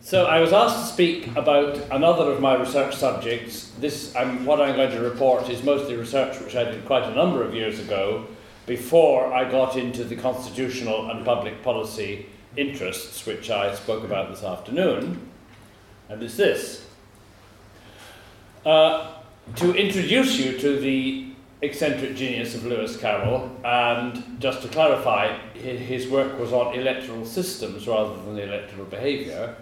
So I was asked to speak about another of my research subjects. This, I'm, what I'm going to report is mostly research which I did quite a number of years ago, before I got into the constitutional and public policy interests, which I spoke about this afternoon. And it's this. Uh, to introduce you to the eccentric genius of Lewis Carroll, and just to clarify, his work was on electoral systems rather than electoral behaviour.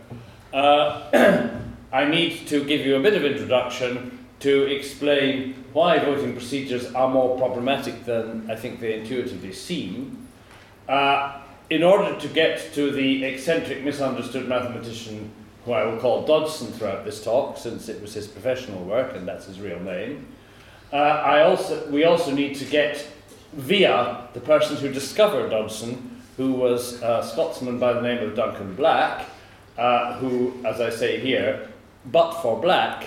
Uh, I need to give you a bit of introduction to explain why voting procedures are more problematic than I think they intuitively seem. Uh, in order to get to the eccentric, misunderstood mathematician who I will call Dodgson throughout this talk, since it was his professional work and that's his real name, uh, I also, we also need to get via the person who discovered Dodgson, who was a Scotsman by the name of Duncan Black, uh, who, as I say here, but for Black,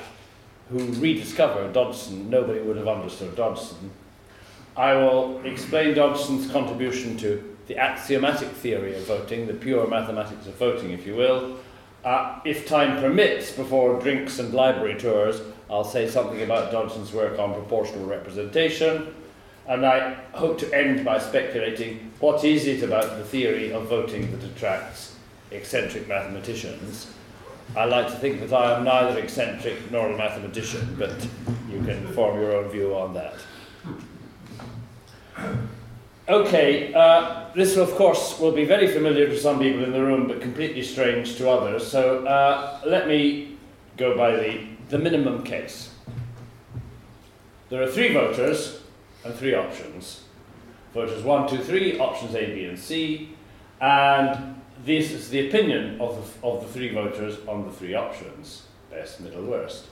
who rediscovered Dodgson, nobody would have understood Dodgson. I will explain Dodgson's contribution to the axiomatic theory of voting, the pure mathematics of voting, if you will. Uh, if time permits, before drinks and library tours, I'll say something about Dodgson's work on proportional representation. And I hope to end by speculating what is it about the theory of voting that attracts eccentric mathematicians. I like to think that I am neither eccentric nor a mathematician, but you can form your own view on that. Okay, uh, this of course will be very familiar to some people in the room, but completely strange to others. So uh, let me go by the, the minimum case. There are three voters and three options. Voters 1, 2, 3, options A, B, and C, and this is the opinion of the, of the three voters on the three options best, middle, worst.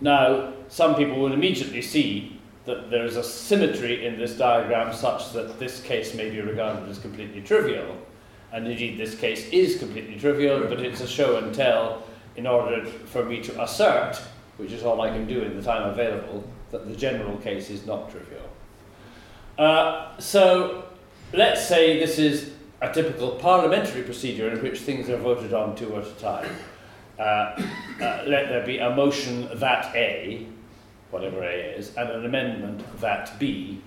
Now, some people will immediately see that there is a symmetry in this diagram such that this case may be regarded as completely trivial. And indeed, this case is completely trivial, but it's a show and tell in order for me to assert, which is all I can do in the time available, that the general case is not trivial. Uh, so, let's say this is a typical parliamentary procedure in which things are voted on two at a time. Uh, uh, let there be a motion that A, whatever A is, and an amendment that B.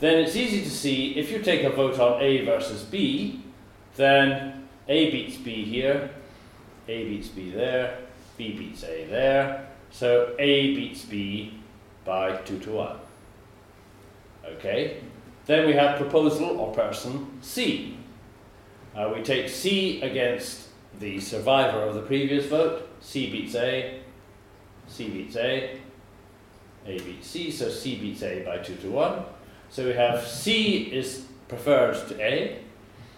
Then it's easy to see if you take a vote on A versus B, then A beats B here, A beats B there, B beats A there. So A beats B by 2 to 1. Okay? Then we have proposal or person C. Uh, we take C against the survivor of the previous vote. C beats A. C beats A. A beats C. So C beats A by 2 to 1. So we have C is preferred to A.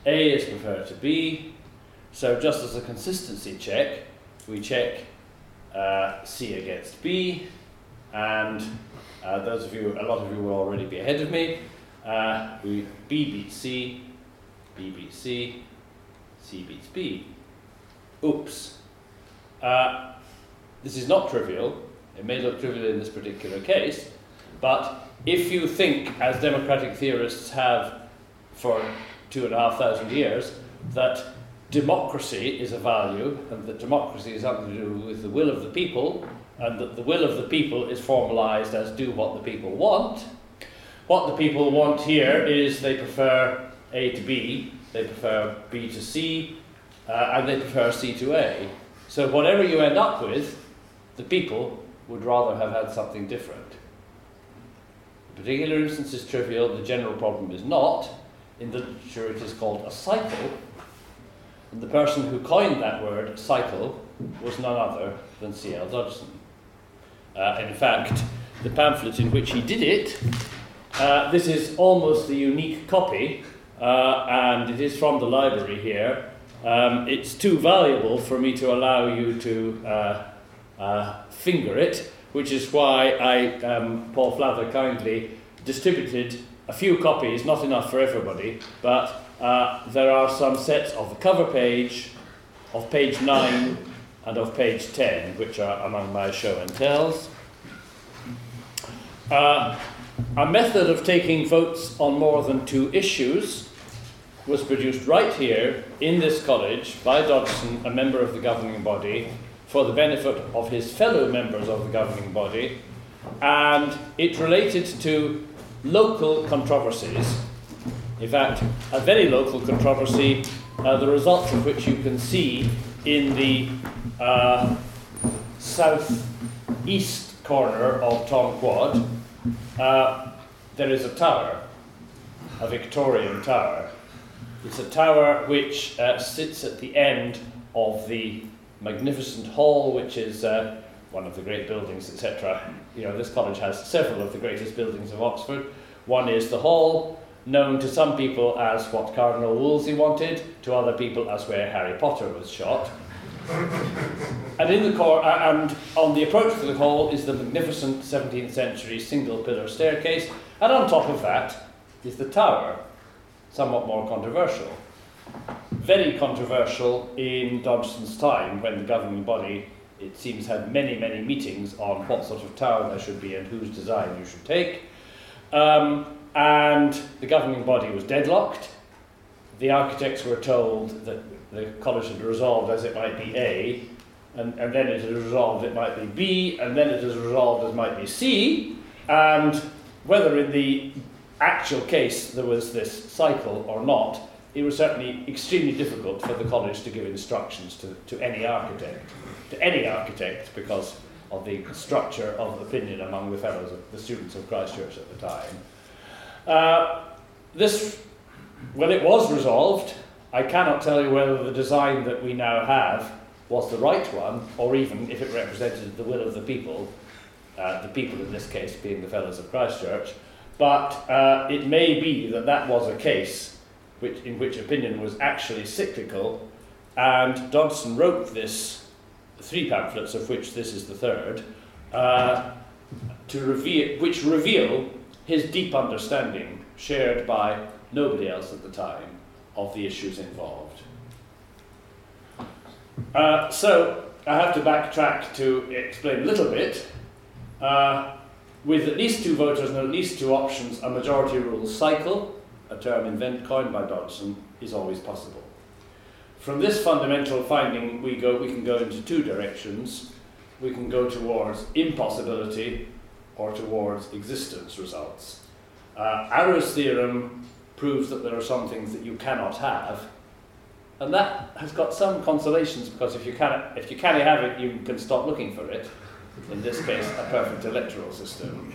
A is preferred to B. So just as a consistency check, we check uh, C against B. And uh, those of you, a lot of you will already be ahead of me. Uh, we B beats C. B beats C, C beats B. Oops. Uh, this is not trivial. It may look trivial in this particular case, but if you think, as democratic theorists have for two and a half thousand years, that democracy is a value and that democracy is something to do with the will of the people, and that the will of the people is formalized as do what the people want, what the people want here is they prefer a to B, they prefer B to C, uh, and they prefer C to A. So whatever you end up with, the people would rather have had something different. The particular instance is trivial, the general problem is not. In literature, it is called a cycle. The person who coined that word, cycle, was none other than C.L. Dodgson. Uh, in fact, the pamphlet in which he did it, uh, this is almost a unique copy uh, and it is from the library here. Um, it's too valuable for me to allow you to uh, uh, finger it, which is why I, um, Paul Flather kindly distributed a few copies, not enough for everybody, but uh, there are some sets of the cover page, of page 9, and of page 10, which are among my show and tells. Uh, a method of taking votes on more than two issues was produced right here in this college by Dodgson, a member of the governing body, for the benefit of his fellow members of the governing body, and it related to local controversies. In fact, a very local controversy, uh, the results of which you can see in the uh, southeast corner of Tom Quad. Uh, there is a tower, a Victorian tower. It's a tower which uh, sits at the end of the magnificent hall, which is uh, one of the great buildings, etc. You know, this college has several of the greatest buildings of Oxford. One is the hall, known to some people as what Cardinal Wolsey wanted, to other people as where Harry Potter was shot. and in the core, uh, and on the approach to the hall is the magnificent 17th century single pillar staircase, and on top of that is the tower, somewhat more controversial. Very controversial in Dodgson's time when the governing body, it seems, had many, many meetings on what sort of tower there should be and whose design you should take. Um, and the governing body was deadlocked. The architects were told that the college had resolved as it might be A, and, and then it had resolved it might be B, and then it has resolved as it might be C, and whether in the actual case there was this cycle or not, it was certainly extremely difficult for the college to give instructions to, to any architect, to any architect, because of the structure of opinion among the fellows, of, the students of Christ Church at the time. Uh, this, when it was resolved, I cannot tell you whether the design that we now have was the right one, or even if it represented the will of the people, uh, the people in this case being the fellows of Christ Church, But uh, it may be that that was a case which, in which opinion was actually cyclical, and Dodgson wrote this, three pamphlets, of which this is the third, uh, to reveal, which reveal his deep understanding, shared by nobody else at the time, of the issues involved. Uh, so, I have to backtrack to explain a little bit. Uh, with at least two voters and at least two options, a majority rule cycle, a term invent coined by Dodgson, is always possible. From this fundamental finding, we, go, we can go into two directions. We can go towards impossibility or towards existence results. Uh, Arrow's theorem proves that there are some things that you cannot have, and that has got some consolations because if you cannot, if you can't have it, you can stop looking for it. In this case, a perfect electoral system.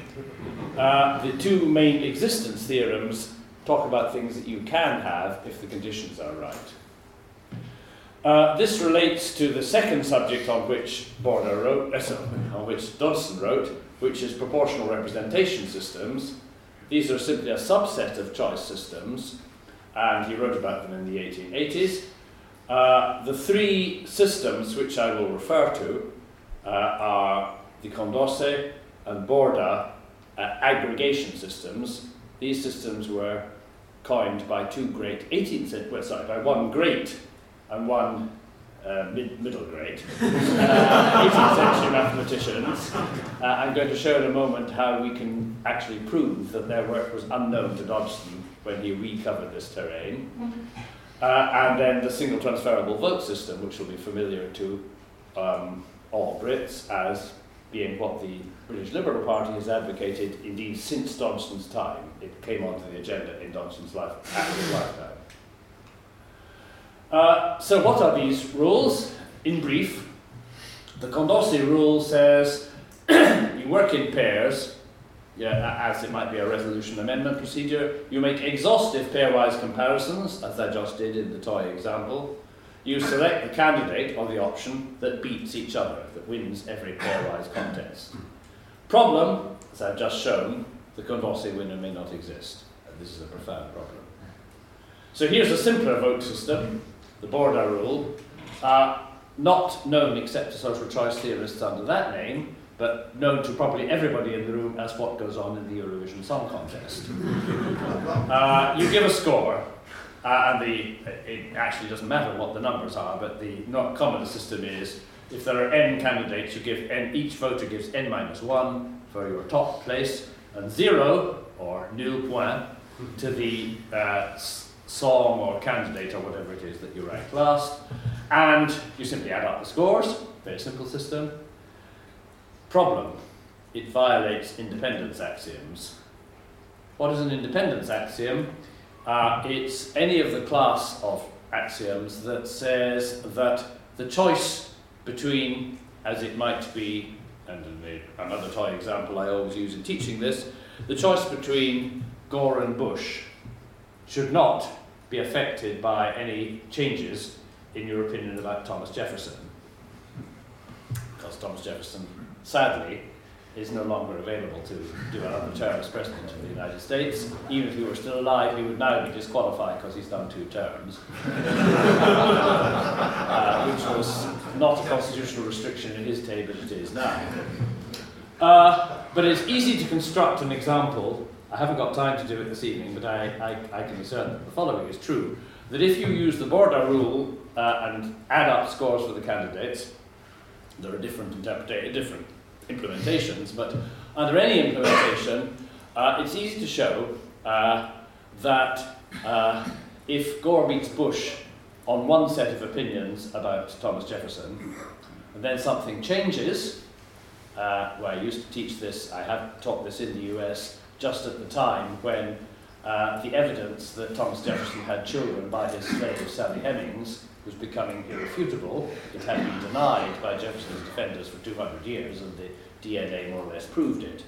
Uh, the two main existence theorems talk about things that you can have if the conditions are right. Uh, this relates to the second subject on which Borda wrote, uh, on which Dodgson wrote, which is proportional representation systems. These are simply a subset of choice systems, and he wrote about them in the 1880s. Uh, the three systems which I will refer to uh, are the Condorcet and Borda uh, aggregation systems. These systems were coined by two great 18th century, well, sorry, by one great and one uh, mid, middle grade, uh, 18th century mathematicians. Uh, I'm going to show in a moment how we can actually prove that their work was unknown to Dodgson when he recovered this terrain. Uh, and then the single transferable vote system, which will be familiar to um, all Brits as being what the British Liberal Party has advocated, indeed, since Dodgson's time. It came onto the agenda in Dodgson's life, active lifetime. Uh, so what are these rules? In brief, the Condorcet rule says you work in pairs, yeah, as it might be a resolution amendment procedure. You make exhaustive pairwise comparisons, as I just did in the toy example. You select the candidate or the option that beats each other, that wins every pairwise contest. Problem, as I've just shown, the Condorcet winner may not exist. This is a profound problem. So here's a simpler vote system the Borda rule, uh, not known except to social choice theorists under that name, but known to probably everybody in the room as what goes on in the Eurovision Song Contest. uh, you give a score, uh, and the, it actually doesn't matter what the numbers are, but the not common system is if there are n candidates, you give n, each voter gives n minus 1 for your top place, and 0, or nil point, to the uh, song or candidate or whatever it is that you rank last, and you simply add up the scores. Very simple system. Problem it violates independence axioms. What is an independence axiom? Uh, it's any of the class of axioms that says that the choice between, as it might be, and another toy example I always use in teaching this, the choice between Gore and Bush should not be affected by any changes in your opinion about Thomas Jefferson. Because Thomas Jefferson, sadly, is no longer available to do another term as President of the United States. Even if he were still alive, he would now be disqualified because he's done two terms, uh, which was not a constitutional restriction in his day, but it is now. Uh, but it's easy to construct an example. I haven't got time to do it this evening, but I, I, I can assert that the following is true. That if you use the Borda rule uh, and add up scores for the candidates, there are different interpretations, different implementations, but under any implementation, uh, it's easy to show uh, that uh, if Gore beats Bush on one set of opinions about Thomas Jefferson, and then something changes, uh, where I used to teach this, I have taught this in the US just at the time when uh, the evidence that Thomas Jefferson had children by his slave Sally Hemings was becoming irrefutable. It had been denied by Jefferson's defenders for 200 years, and the DNA more or less proved it.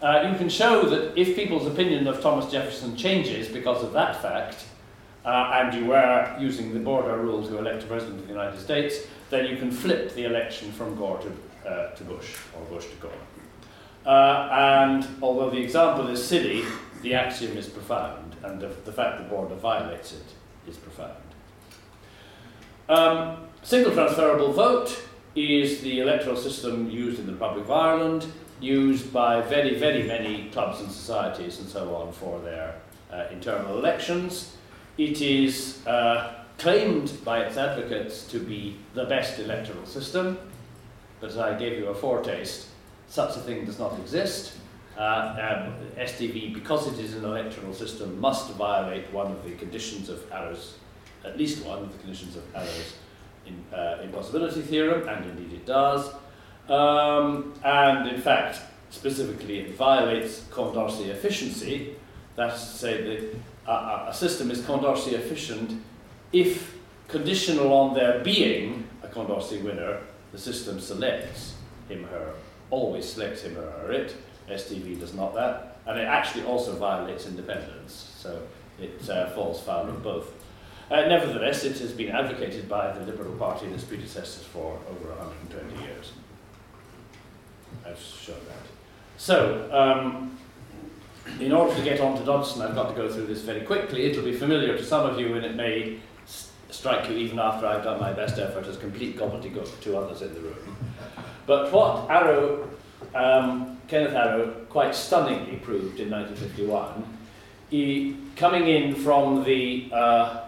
Uh, you can show that if people's opinion of Thomas Jefferson changes because of that fact, uh, and you were using the Borda rule to elect a president of the United States, then you can flip the election from Gore to, uh, to Bush, or Bush to Gore. Uh, and although the example is silly, the axiom is profound, and the, the fact that Borda violates it is profound. Um, single transferable vote is the electoral system used in the Republic of Ireland, used by very, very many clubs and societies and so on for their uh, internal elections. It is uh, claimed by its advocates to be the best electoral system, but as I gave you a foretaste, such a thing does not exist. Uh, um, STV, because it is an electoral system, must violate one of the conditions of Arrow's at least one of the conditions of Arrow's in, uh, impossibility theorem, and indeed it does. Um, and in fact, specifically, it violates Condorcet efficiency. That's to say that a, a system is Condorcet efficient if, conditional on there being a Condorcet winner, the system selects him, her, always selects him, or it. STV does not that. And it actually also violates independence. So it uh, falls foul of both. Uh, nevertheless, it has been advocated by the Liberal Party and its predecessors for over 120 years. I've shown that. So, um, in order to get on to Dodgson, I've got to go through this very quickly. It'll be familiar to some of you, and it may strike you even after I've done my best effort as complete gobbledygook to others in the room. But what Arrow, um, Kenneth Arrow, quite stunningly proved in 1951, he, coming in from the uh,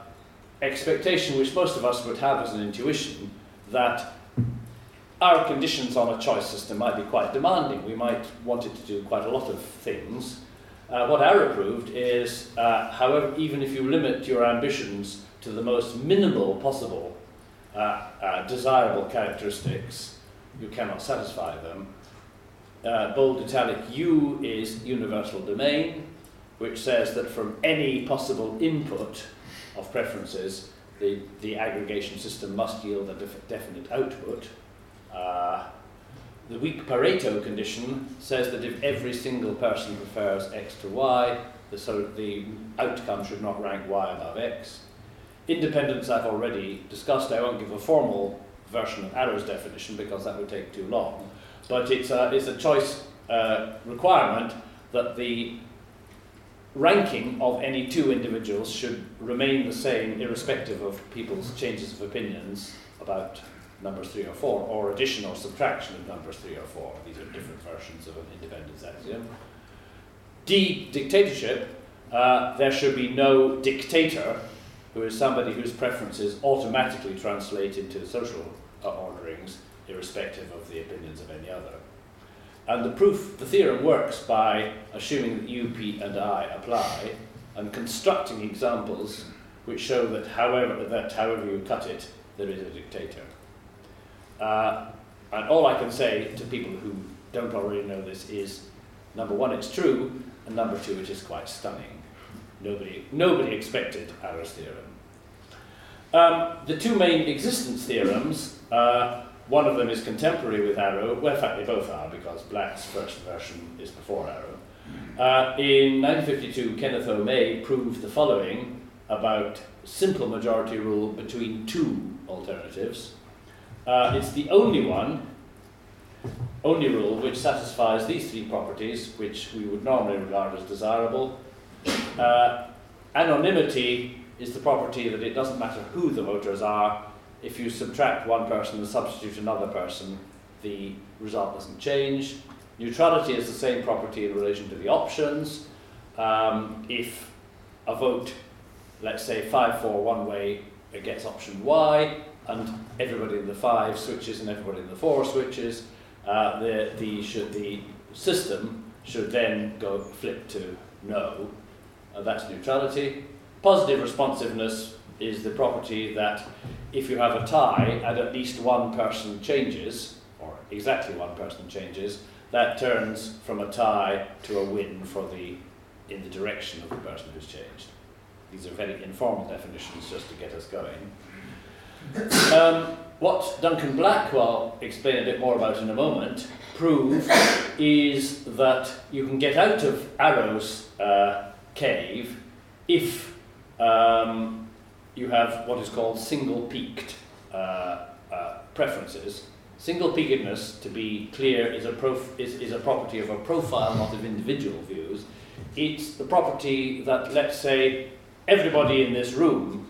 expectation, which most of us would have as an intuition, that our conditions on a choice system might be quite demanding. We might want it to do quite a lot of things. Uh, what Arrow proved is, uh, however, even if you limit your ambitions to the most minimal possible uh, uh desirable characteristics, you cannot satisfy them. Uh, bold italic U is universal domain, which says that from any possible input, of preferences, the, the aggregation system must yield a def definite output. Uh, the weak Pareto condition says that if every single person prefers x to y, the, so the outcome should not rank y above x. Independence I've already discussed. I won't give a formal version of Arrow's definition because that would take too long. But it's a, it's a choice uh, requirement that the ranking of any two individuals should remain the same irrespective of people's changes of opinions about numbers three or four, or addition or subtraction of numbers three or four. These are different versions of an independence axiom. D, dictatorship, uh, there should be no dictator who is somebody whose preferences automatically translate into social uh, orderings irrespective of the opinions of any other. And the proof, the theorem works by assuming that U, P, and I apply and constructing examples which show that however, that however you cut it, there is a dictator. Uh, and all I can say to people who don't already know this is, number one, it's true, and number two, it is quite stunning. Nobody, nobody expected Arrow's theorem. Um, the two main existence theorems, uh, one of them is contemporary with Arrow, well, in fact, they both are, because Black's first version is before Arrow. Uh, in 1952, Kenneth O. May proved the following about simple majority rule between two alternatives. Uh, it's the only one, only rule, which satisfies these three properties, which we would normally regard as desirable. Uh, anonymity is the property that it doesn't matter who the voters are, if you subtract one person and substitute another person, the result doesn't change. Neutrality is the same property in relation to the options. Um, if a vote, let's say 5 4 one way, it gets option Y, and everybody in the 5 switches and everybody in the 4 switches, uh, the, the, should, the system should then go flip to no. Uh, that's neutrality. Positive responsiveness is the property that if you have a tie and at least one person changes, or exactly one person changes, that turns from a tie to a win for the in the direction of the person who's changed. These are very informal definitions just to get us going. Um, what Duncan Black, who I'll explain a bit more about in a moment, proved is that you can get out of Arrow's uh, cave if um, you have what is called single peaked uh, uh, preferences Single peakedness, to be clear, is a, prof- is, is a property of a profile, not of individual views. It's the property that, let's say, everybody in this room,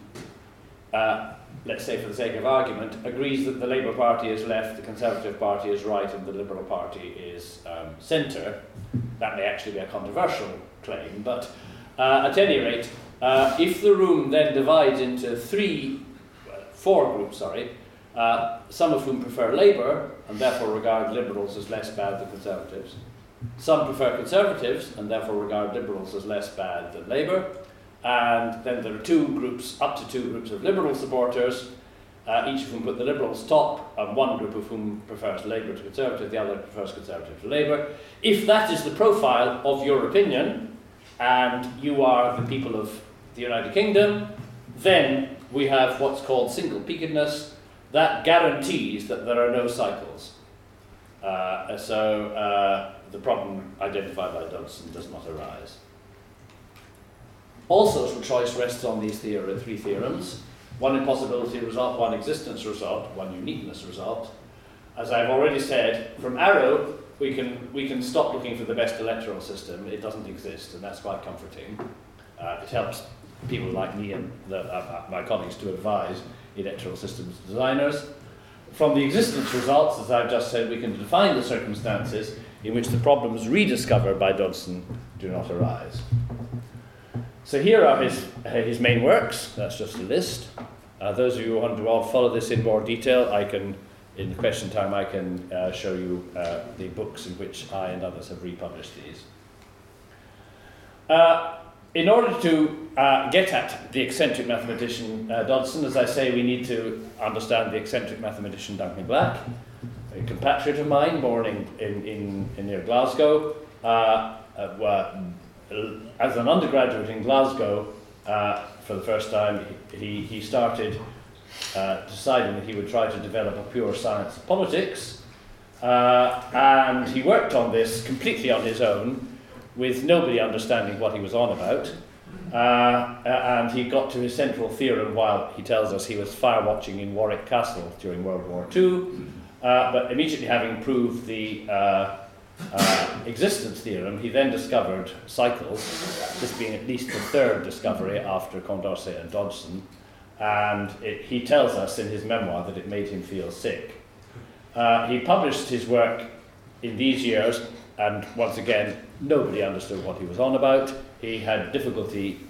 uh, let's say for the sake of argument, agrees that the Labour Party is left, the Conservative Party is right, and the Liberal Party is um, centre. That may actually be a controversial claim, but uh, at any rate, uh, if the room then divides into three, four groups, sorry, uh, some of whom prefer Labour and therefore regard Liberals as less bad than Conservatives. Some prefer Conservatives and therefore regard Liberals as less bad than Labour. And then there are two groups, up to two groups of Liberal supporters, uh, each of whom put the Liberals top, and one group of whom prefers Labour to Conservative, the other prefers Conservative to Labour. If that is the profile of your opinion, and you are the people of the United Kingdom, then we have what's called single peakedness, that guarantees that there are no cycles. Uh, so uh, the problem identified by Dodgson does not arise. All social choice rests on these three theorems. One impossibility result, one existence result, one uniqueness result. As I've already said, from Arrow, we can, we can stop looking for the best electoral system. It doesn't exist, and that's quite comforting. Uh, it helps people like me and the, uh, my colleagues to advise electoral systems designers. From the existence results, as I've just said, we can define the circumstances in which the problems rediscovered by Dodgson do not arise. So here are his, uh, his main works. That's just a list. Uh, those of you who want to follow this in more detail, I can, in the question time, I can uh, show you uh, the books in which I and others have republished these. Uh, in order to uh, get at the eccentric mathematician uh, Dodgson, as I say, we need to understand the eccentric mathematician Duncan Black, a compatriot of mine, born in, in, in, in near Glasgow. Uh, as an undergraduate in Glasgow, for the first time, he, he started uh, deciding that he would try to develop a pure science of politics. and he worked on this completely on his own with nobody understanding what he was on about. Uh, and he got to his central theorem while he tells us he was fire watching in Warwick Castle during World War II. Uh, but immediately having proved the uh, uh, existence theorem, he then discovered cycles, this being at least the third discovery after Condorcet and Dodgson. And it, he tells us in his memoir that it made him feel sick. Uh, he published his work in these years, and once again, nobody understood what he was on about. He had difficulty,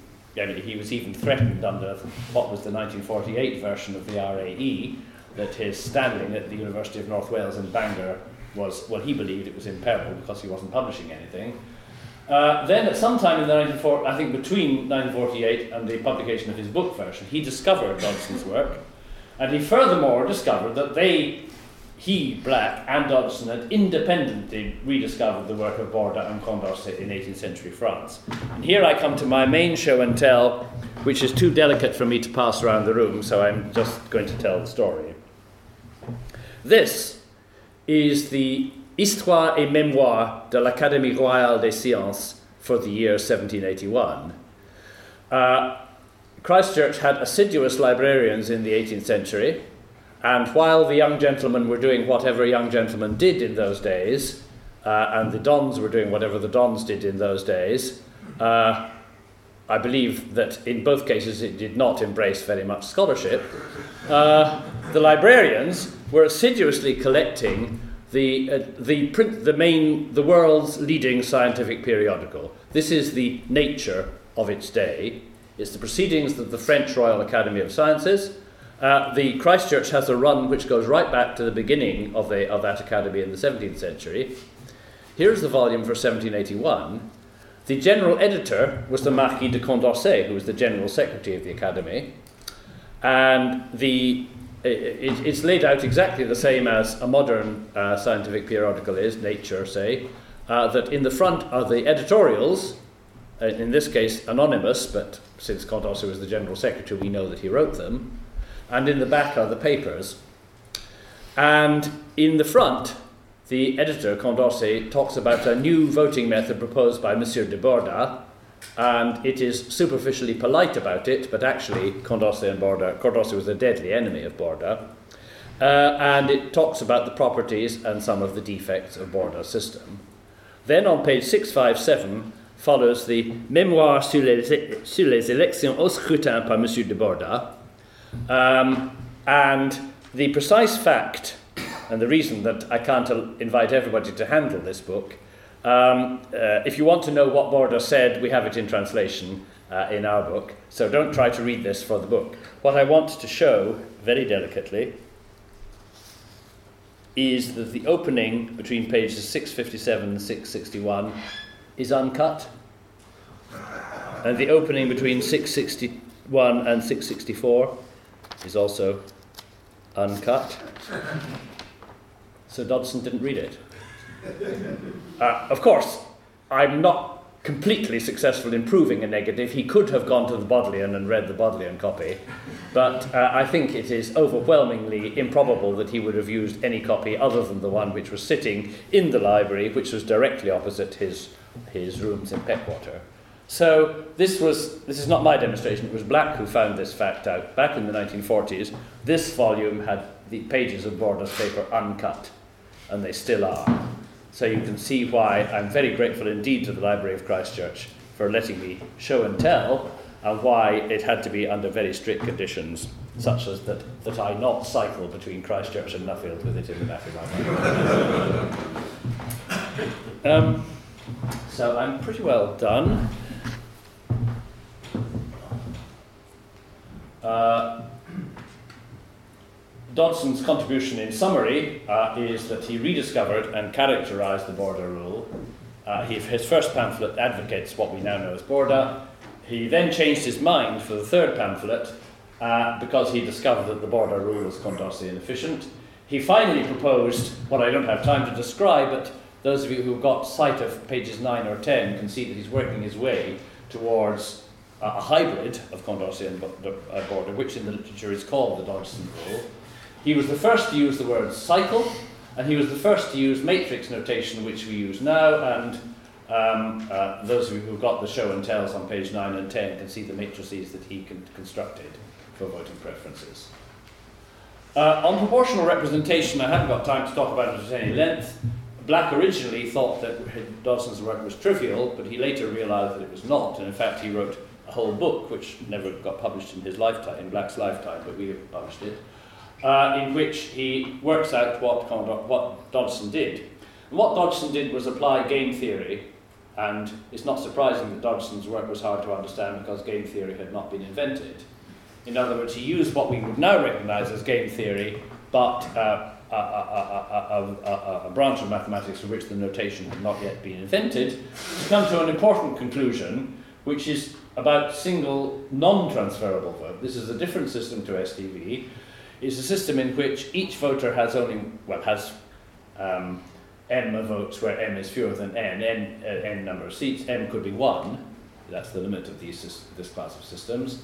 I mean, he was even threatened under what was the 1948 version of the RAE that his standing at the University of North Wales in Bangor was, well, he believed it was in peril because he wasn't publishing anything. Uh, then, at some time in the 1940, I think between 1948 and the publication of his book version, he discovered Dodgson's work, and he furthermore discovered that they, he, Black, and Dodgson had independently rediscovered the work of Borda and Condorcet in 18th century France. And here I come to my main show and tell, which is too delicate for me to pass around the room, so I'm just going to tell the story. This is the Histoire et Mémoire de l'Académie Royale des Sciences for the year 1781. Uh, Christ Church had assiduous librarians in the 18th century, and while the young gentlemen were doing whatever young gentlemen did in those days, uh, and the dons were doing whatever the dons did in those days, uh, I believe that in both cases it did not embrace very much scholarship. Uh, the librarians were assiduously collecting the, uh, the, print, the main, the world's leading scientific periodical. This is the nature of its day. It's the proceedings of the French Royal Academy of Sciences. Uh, the Christ Church has a run which goes right back to the beginning of, the, of that academy in the 17th century. Here's the volume for 1781. The general editor was the Marquis de Condorcet, who was the general secretary of the academy. And the it, it's laid out exactly the same as a modern uh, scientific periodical is, Nature, say, uh, that in the front are the editorials, uh, in this case anonymous, but since Condorcet was the general secretary, we know that he wrote them, and in the back are the papers. And in the front, the editor, Condorcet, talks about a new voting method proposed by Monsieur de Borda, and it is superficially polite about it, but actually Condorcet and Borda, Condorcet was a deadly enemy of Borda, uh, and it talks about the properties and some of the defects of Borda's system. Then on page 657 follows the Mémoire sur les, sur les élections au scrutin par Monsieur de Borda, um, and the precise fact, and the reason that I can't invite everybody to handle this book um, uh, if you want to know what Borda said, we have it in translation uh, in our book, so don't try to read this for the book. What I want to show, very delicately, is that the opening between pages 657 and 661 is uncut, and the opening between 661 and 664 is also uncut. So Dodgson didn't read it. Uh, of course, I'm not completely successful in proving a negative. He could have gone to the Bodleian and read the Bodleian copy, but uh, I think it is overwhelmingly improbable that he would have used any copy other than the one which was sitting in the library, which was directly opposite his, his rooms in Peckwater. So this was this is not my demonstration. It was Black who found this fact out back in the 1940s. This volume had the pages of Borda's paper uncut, and they still are. So you can see why I'm very grateful indeed to the Library of Christ Church for letting me show and tell, and why it had to be under very strict conditions, such as that, that I not cycle between Christ Church and Nuffield with it in the back of my mind. um, so I'm pretty well done. Uh, Dodgson's contribution in summary uh, is that he rediscovered and characterized the Borda rule. Uh, he, his first pamphlet advocates what we now know as Borda. He then changed his mind for the third pamphlet uh, because he discovered that the Borda rule was Condorcet inefficient. He finally proposed what I don't have time to describe, but those of you who've got sight of pages 9 or 10 can see that he's working his way towards a hybrid of Condorcet and Borda, which in the literature is called the Dodgson rule. He was the first to use the word cycle, and he was the first to use matrix notation, which we use now, and um, uh, those of you who've got the show and tells on page 9 and 10 can see the matrices that he con- constructed for voting preferences. Uh, on proportional representation, I haven't got time to talk about it at any length. Black originally thought that Dodgson's work was trivial, but he later realized that it was not, and in fact, he wrote a whole book, which never got published in his lifetime, in Black's lifetime, but we have published it, uh, in which he works out what, what Dodgson did. And what Dodgson did was apply game theory, and it's not surprising that Dodgson's work was hard to understand because game theory had not been invented. In other words, he used what we would now recognize as game theory, but uh, a, a, a, a, branch of mathematics for which the notation had not yet been invented, to come to an important conclusion, which is about single non-transferable vote. This is a different system to STV. It's a system in which each voter has only, well, has um, m votes where m is fewer than n, n, uh, n number of seats, m could be 1, that's the limit of these, this class of systems.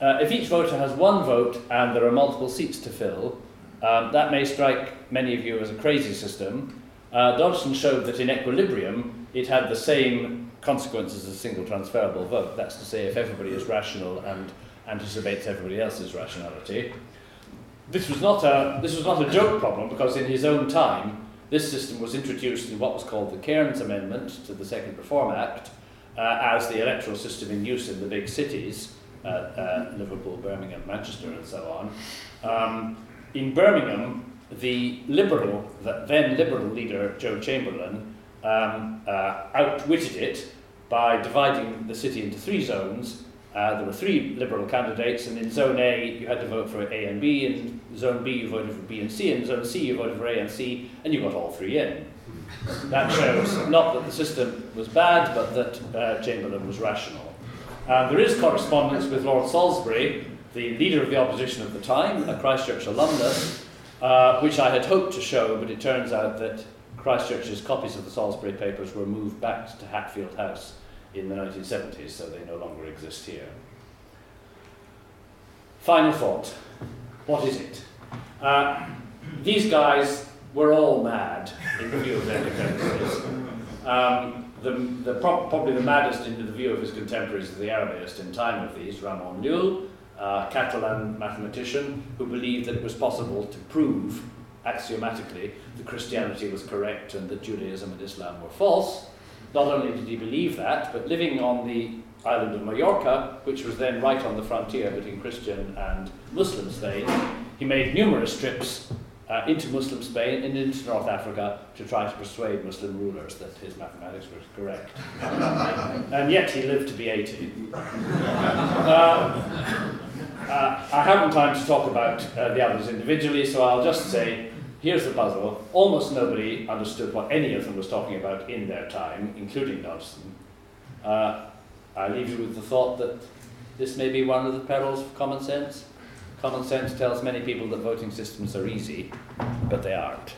Uh, if each voter has one vote and there are multiple seats to fill, um, that may strike many of you as a crazy system. Uh, Dodgson showed that in equilibrium it had the same consequences as a single transferable vote. That's to say, if everybody is rational and anticipates everybody else's rationality. This was not a, this was not a joke problem because in his own time, this system was introduced in what was called the Cairns Amendment to the Second Reform Act uh, as the electoral system in use in the big cities, uh, uh, Liverpool, Birmingham, Manchester, and so on. Um, in Birmingham, the Liberal, the then Liberal leader, Joe Chamberlain, um, uh, outwitted it by dividing the city into three zones. Uh, there were three Liberal candidates, and in Zone A, you had to vote for A and B. In Zone B, you voted for B and C. In Zone C, you voted for A and C, and you got all three in. That shows not that the system was bad, but that uh, Chamberlain was rational. Uh, there is correspondence with Lord Salisbury, the leader of the opposition at the time, a Christ Church alumnus, uh, which I had hoped to show, but it turns out that Christ Church's copies of the Salisbury papers were moved back to Hatfield House in the 1970s, so they no longer exist here. Final thought. What is it? Uh, these guys were all mad in the view of their contemporaries. Um, the, the, probably the maddest in the view of his contemporaries is the Arabiest in time of these, Ramon Llull, Catalan mathematician who believed that it was possible to prove axiomatically that Christianity was correct and that Judaism and Islam were false. Not only did he believe that, but living on the island of Mallorca, which was then right on the frontier between Christian and Muslim Spain, he made numerous trips uh, into Muslim Spain and into North Africa to try to persuade Muslim rulers that his mathematics was correct. and yet he lived to be 80. Uh, uh, I haven't time to talk about uh, the others individually, so I'll just say here's the puzzle. Almost nobody understood what any of them was talking about in their time, including Dodgson. Uh, I leave you with the thought that this may be one of the perils of common sense. Common sense tells many people that voting systems are easy, but they aren't.